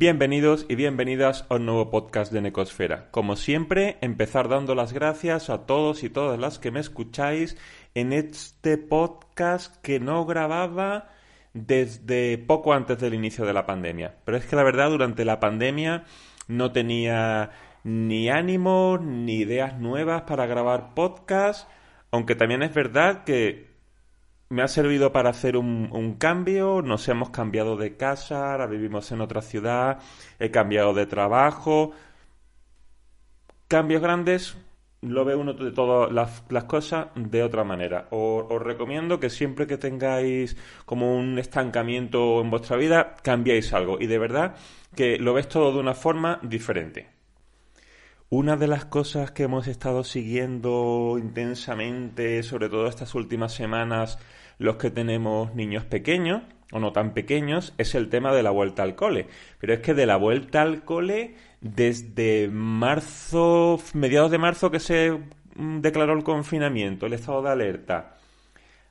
Bienvenidos y bienvenidas a un nuevo podcast de Necosfera. Como siempre, empezar dando las gracias a todos y todas las que me escucháis en este podcast que no grababa desde poco antes del inicio de la pandemia. Pero es que la verdad, durante la pandemia no tenía ni ánimo ni ideas nuevas para grabar podcast, aunque también es verdad que me ha servido para hacer un, cambio, nos hemos cambiado de casa, ahora vivimos en otra ciudad, he cambiado de trabajo. Cambios grandes, lo ve uno de todas las, cosas de otra manera. Os, os, recomiendo que siempre que tengáis como un estancamiento en vuestra vida, cambiéis algo. Y de verdad que lo ves todo de una forma diferente. Una de las cosas que hemos estado siguiendo intensamente, sobre todo estas últimas semanas, los que tenemos niños pequeños o no tan pequeños, es el tema de la vuelta al cole. Pero es que de la vuelta al cole, desde marzo, mediados de marzo que se declaró el confinamiento, el estado de alerta,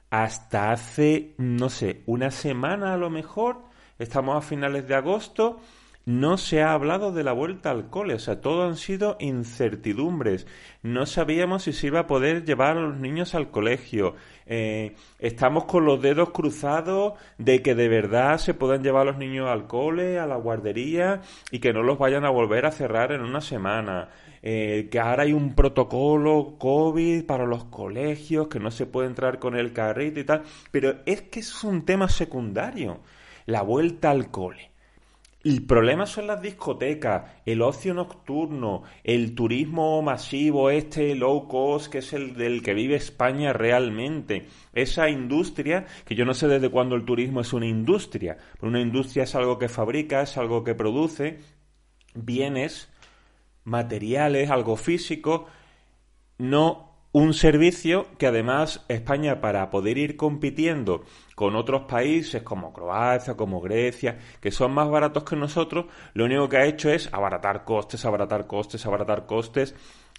hasta hace, no sé, una semana a lo mejor, estamos a finales de agosto, no se ha hablado de la vuelta al cole, o sea, todo han sido incertidumbres. No sabíamos si se iba a poder llevar a los niños al colegio. Eh, estamos con los dedos cruzados de que de verdad se puedan llevar a los niños al cole, a la guardería y que no los vayan a volver a cerrar en una semana. Eh, que ahora hay un protocolo COVID para los colegios, que no se puede entrar con el carrito y tal. Pero es que es un tema secundario, la vuelta al cole. El problema son las discotecas, el ocio nocturno, el turismo masivo, este low cost, que es el del que vive España realmente. Esa industria, que yo no sé desde cuándo el turismo es una industria, pero una industria es algo que fabrica, es algo que produce bienes, materiales, algo físico, no un servicio que además España para poder ir compitiendo con otros países como Croacia, como Grecia, que son más baratos que nosotros, lo único que ha hecho es abaratar costes, abaratar costes, abaratar costes,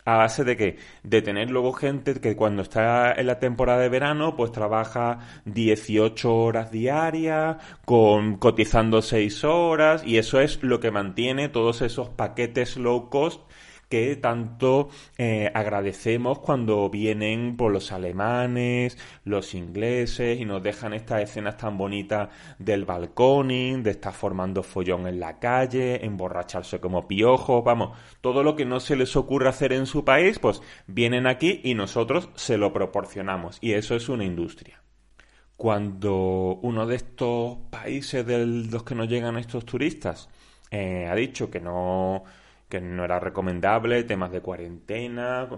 a base de que de tener luego gente que cuando está en la temporada de verano pues trabaja 18 horas diarias con cotizando 6 horas y eso es lo que mantiene todos esos paquetes low cost que tanto eh, agradecemos cuando vienen por los alemanes, los ingleses y nos dejan estas escenas tan bonitas del balconing, de estar formando follón en la calle, emborracharse como piojos, vamos, todo lo que no se les ocurre hacer en su país, pues vienen aquí y nosotros se lo proporcionamos y eso es una industria. Cuando uno de estos países de los que nos llegan estos turistas eh, ha dicho que no que no era recomendable, temas de cuarentena,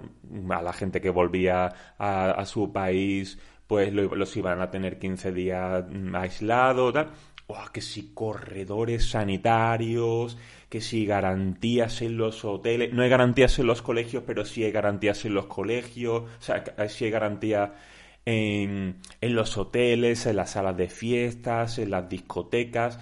a la gente que volvía a, su país, pues lo, los iban a tener 15 días aislados, tal. Oh, que si corredores sanitarios, que si garantías en los hoteles, no hay garantías en los colegios, pero sí hay garantías en los colegios, o sea, sí hay garantías en, en los hoteles, en las salas de fiestas, en las discotecas.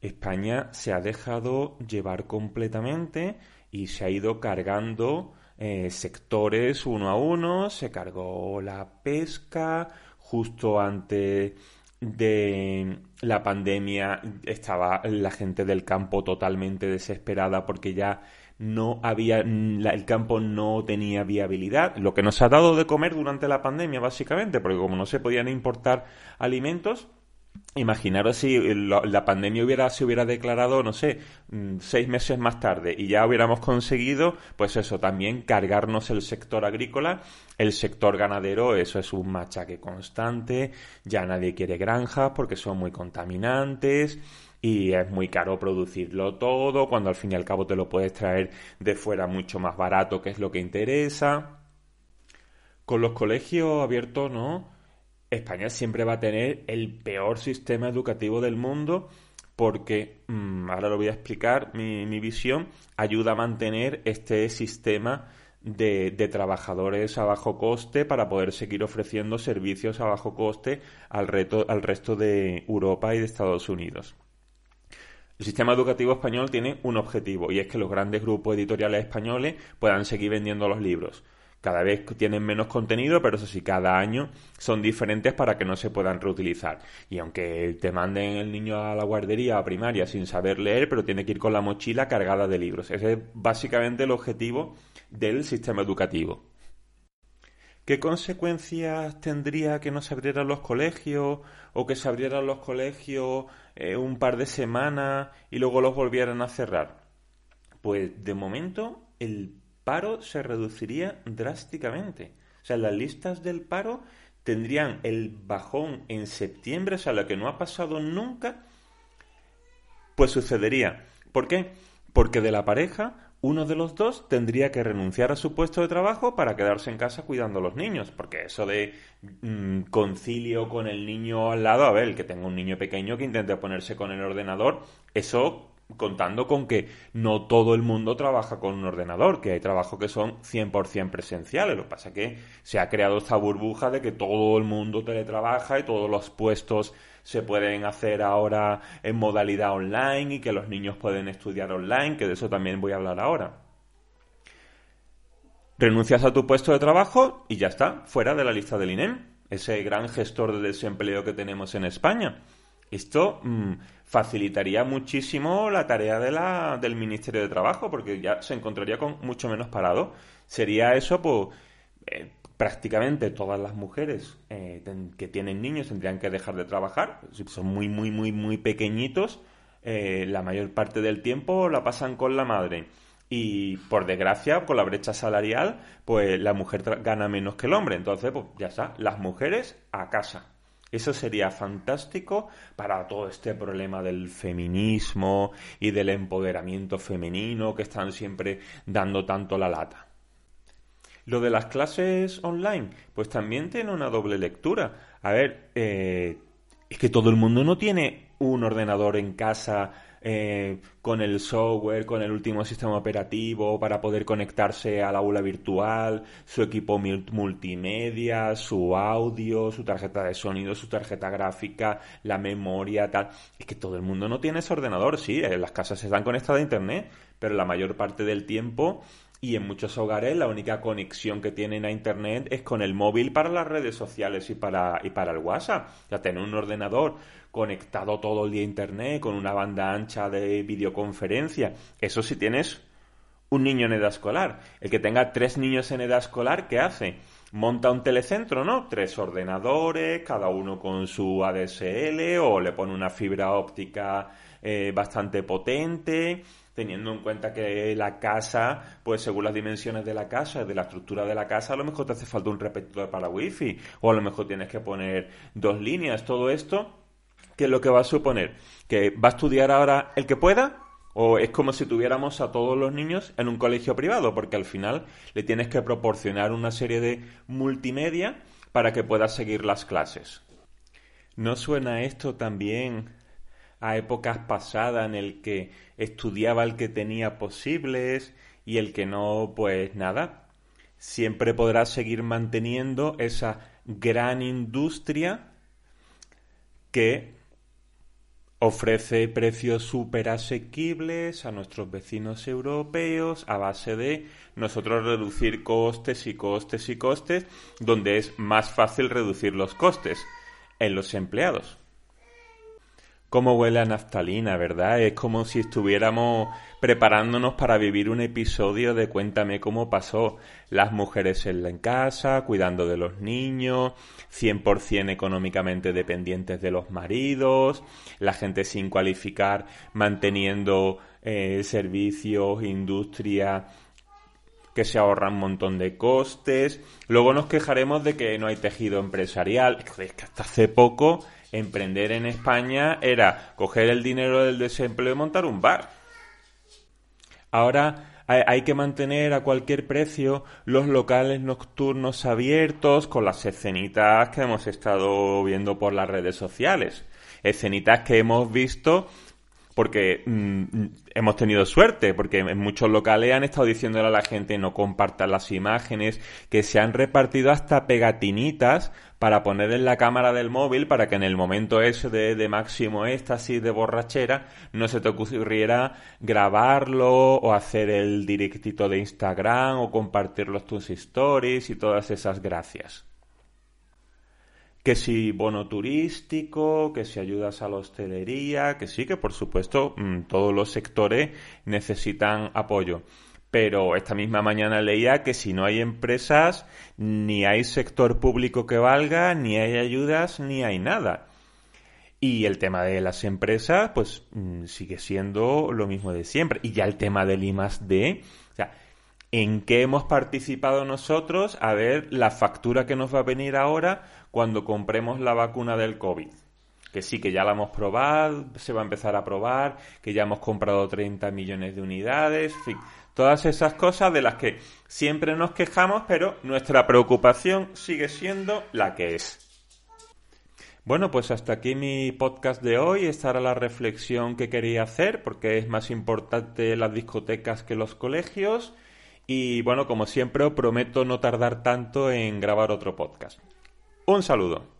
España se ha dejado llevar completamente y se ha ido cargando eh, sectores uno a uno, se cargó la pesca, justo antes de la pandemia. Estaba la gente del campo totalmente desesperada porque ya no había el campo no tenía viabilidad, lo que nos ha dado de comer durante la pandemia básicamente, porque como no se podían importar alimentos, Imaginaros si la pandemia hubiera, se hubiera declarado, no sé, mm, seis meses más tarde y ya hubiéramos conseguido, pues eso, también cargarnos el sector agrícola, el sector ganadero, eso es un machaque constante, ya nadie quiere granjas porque son muy contaminantes y es muy caro producirlo todo, cuando al fin y al cabo te lo puedes traer de fuera mucho más barato, que es lo que interesa. Con los colegios abiertos, ¿no? España siempre va a tener el peor sistema educativo del mundo porque, mm, ahora lo voy a explicar, mi, visión ayuda a mantener este sistema de, de, trabajadores a bajo coste para poder seguir ofreciendo servicios a bajo coste al, reto, al resto de Europa y de Estados Unidos. El sistema educativo español tiene un objetivo y es que los grandes grupos editoriales españoles puedan seguir vendiendo los libros. Cada vez tienen menos contenido, pero eso sí, cada año son diferentes para que no se puedan reutilizar. Y aunque te manden el niño a la guardería a primaria sin saber leer, pero tiene que ir con la mochila cargada de libros. Ese es básicamente el objetivo del sistema educativo. ¿Qué consecuencias tendría que no se abrieran los colegios o que se abrieran los colegios eh, un par de semanas y luego los volvieran a cerrar? Pues de momento el paro se reduciría drásticamente. O sea, las listas del paro tendrían el bajón en septiembre, o sea, lo que no ha pasado nunca, pues sucedería. ¿Por qué? Porque de la pareja, uno de los dos tendría que renunciar a su puesto de trabajo para quedarse en casa cuidando a los niños. Porque eso de mm, concilio con el niño al lado, a ver, el que tenga un niño pequeño que intente ponerse con el ordenador, eso contando con que no todo el mundo trabaja con un ordenador, que hay trabajos que son 100% presenciales. Lo que pasa es que se ha creado esta burbuja de que todo el mundo teletrabaja y todos los puestos se pueden hacer ahora en modalidad online y que los niños pueden estudiar online, que de eso también voy a hablar ahora. Renuncias a tu puesto de trabajo y ya está, fuera de la lista del INEM, ese gran gestor de desempleo que tenemos en España. Esto mm, facilitaría muchísimo la tarea de la, del Ministerio de Trabajo, porque ya se encontraría con mucho menos parado. Sería eso, pues, eh, prácticamente todas las mujeres eh, que tienen niños tendrían que dejar de trabajar. Si son muy, muy, muy, muy pequeñitos, eh, la mayor parte del tiempo la pasan con la madre. Y por desgracia, con la brecha salarial, pues la mujer gana menos que el hombre. Entonces, pues ya está, las mujeres a casa. Eso sería fantástico para todo este problema del feminismo y del empoderamiento femenino que están siempre dando tanto la lata. Lo de las clases online, pues también tiene una doble lectura. A ver, eh, es que todo el mundo no tiene un ordenador en casa eh, con el software, con el último sistema operativo para poder conectarse al aula virtual, su equipo multimedia, su audio, su tarjeta de sonido, su tarjeta gráfica, la memoria, tal. Es que todo el mundo no tiene ese ordenador, sí, en las casas están conectadas a internet, pero la mayor parte del tiempo y en muchos hogares la única conexión que tienen a internet es con el móvil para las redes sociales y para, y para el WhatsApp. Ya tener un ordenador conectado todo el día a internet con una banda ancha de videoconferencia. Eso si tienes un niño en edad escolar. El que tenga tres niños en edad escolar, ¿qué hace? Monta un telecentro, ¿no? Tres ordenadores, cada uno con su ADSL o le pone una fibra óptica eh, bastante potente teniendo en cuenta que la casa, pues según las dimensiones de la casa, de la estructura de la casa, a lo mejor te hace falta un repetidor para wifi, o a lo mejor tienes que poner dos líneas, todo esto, ¿qué es lo que va a suponer? ¿Que va a estudiar ahora el que pueda? ¿O es como si tuviéramos a todos los niños en un colegio privado? Porque al final le tienes que proporcionar una serie de multimedia para que pueda seguir las clases. ¿No suena esto también a épocas pasadas en el que estudiaba el que tenía posibles y el que no, pues nada, siempre podrá seguir manteniendo esa gran industria que ofrece precios súper asequibles a nuestros vecinos europeos a base de nosotros reducir costes y costes y costes, donde es más fácil reducir los costes en los empleados. Cómo huele a naftalina, ¿verdad? Es como si estuviéramos preparándonos para vivir un episodio de Cuéntame cómo pasó. Las mujeres en la casa, cuidando de los niños, 100% económicamente dependientes de los maridos, la gente sin cualificar manteniendo eh, servicios, industria que se ahorran un montón de costes. Luego nos quejaremos de que no hay tejido empresarial. Es que hasta hace poco emprender en España era coger el dinero del desempleo y montar un bar. Ahora hay que mantener a cualquier precio los locales nocturnos abiertos con las escenitas que hemos estado viendo por las redes sociales. Escenitas que hemos visto porque mm, hemos tenido suerte, porque en muchos locales han estado diciéndole a la gente no compartan las imágenes, que se han repartido hasta pegatinitas para poner en la cámara del móvil para que en el momento ese de, de máximo éxtasis, de borrachera, no se te ocurriera grabarlo o hacer el directito de Instagram o compartirlo tus stories y todas esas gracias que si bono turístico, que si ayudas a la hostelería, que sí, que por supuesto mm, todos los sectores necesitan apoyo. Pero esta misma mañana leía que si no hay empresas, ni hay sector público que valga, ni hay ayudas, ni hay nada. Y el tema de las empresas, pues mm, sigue siendo lo mismo de siempre. Y ya el tema del I D, o sea, ¿en qué hemos participado nosotros? A ver la factura que nos va a venir ahora cuando compremos la vacuna del COVID que sí, que ya la hemos probado, se va a empezar a probar, que ya hemos comprado 30 millones de unidades, en fin, Todas esas cosas de las que siempre nos quejamos, pero nuestra preocupación sigue siendo la que es. Bueno, pues hasta aquí mi podcast de hoy. Esta era la reflexión que quería hacer porque es más importante las discotecas que los colegios. Y bueno, como siempre, prometo no tardar tanto en grabar otro podcast. Un saludo.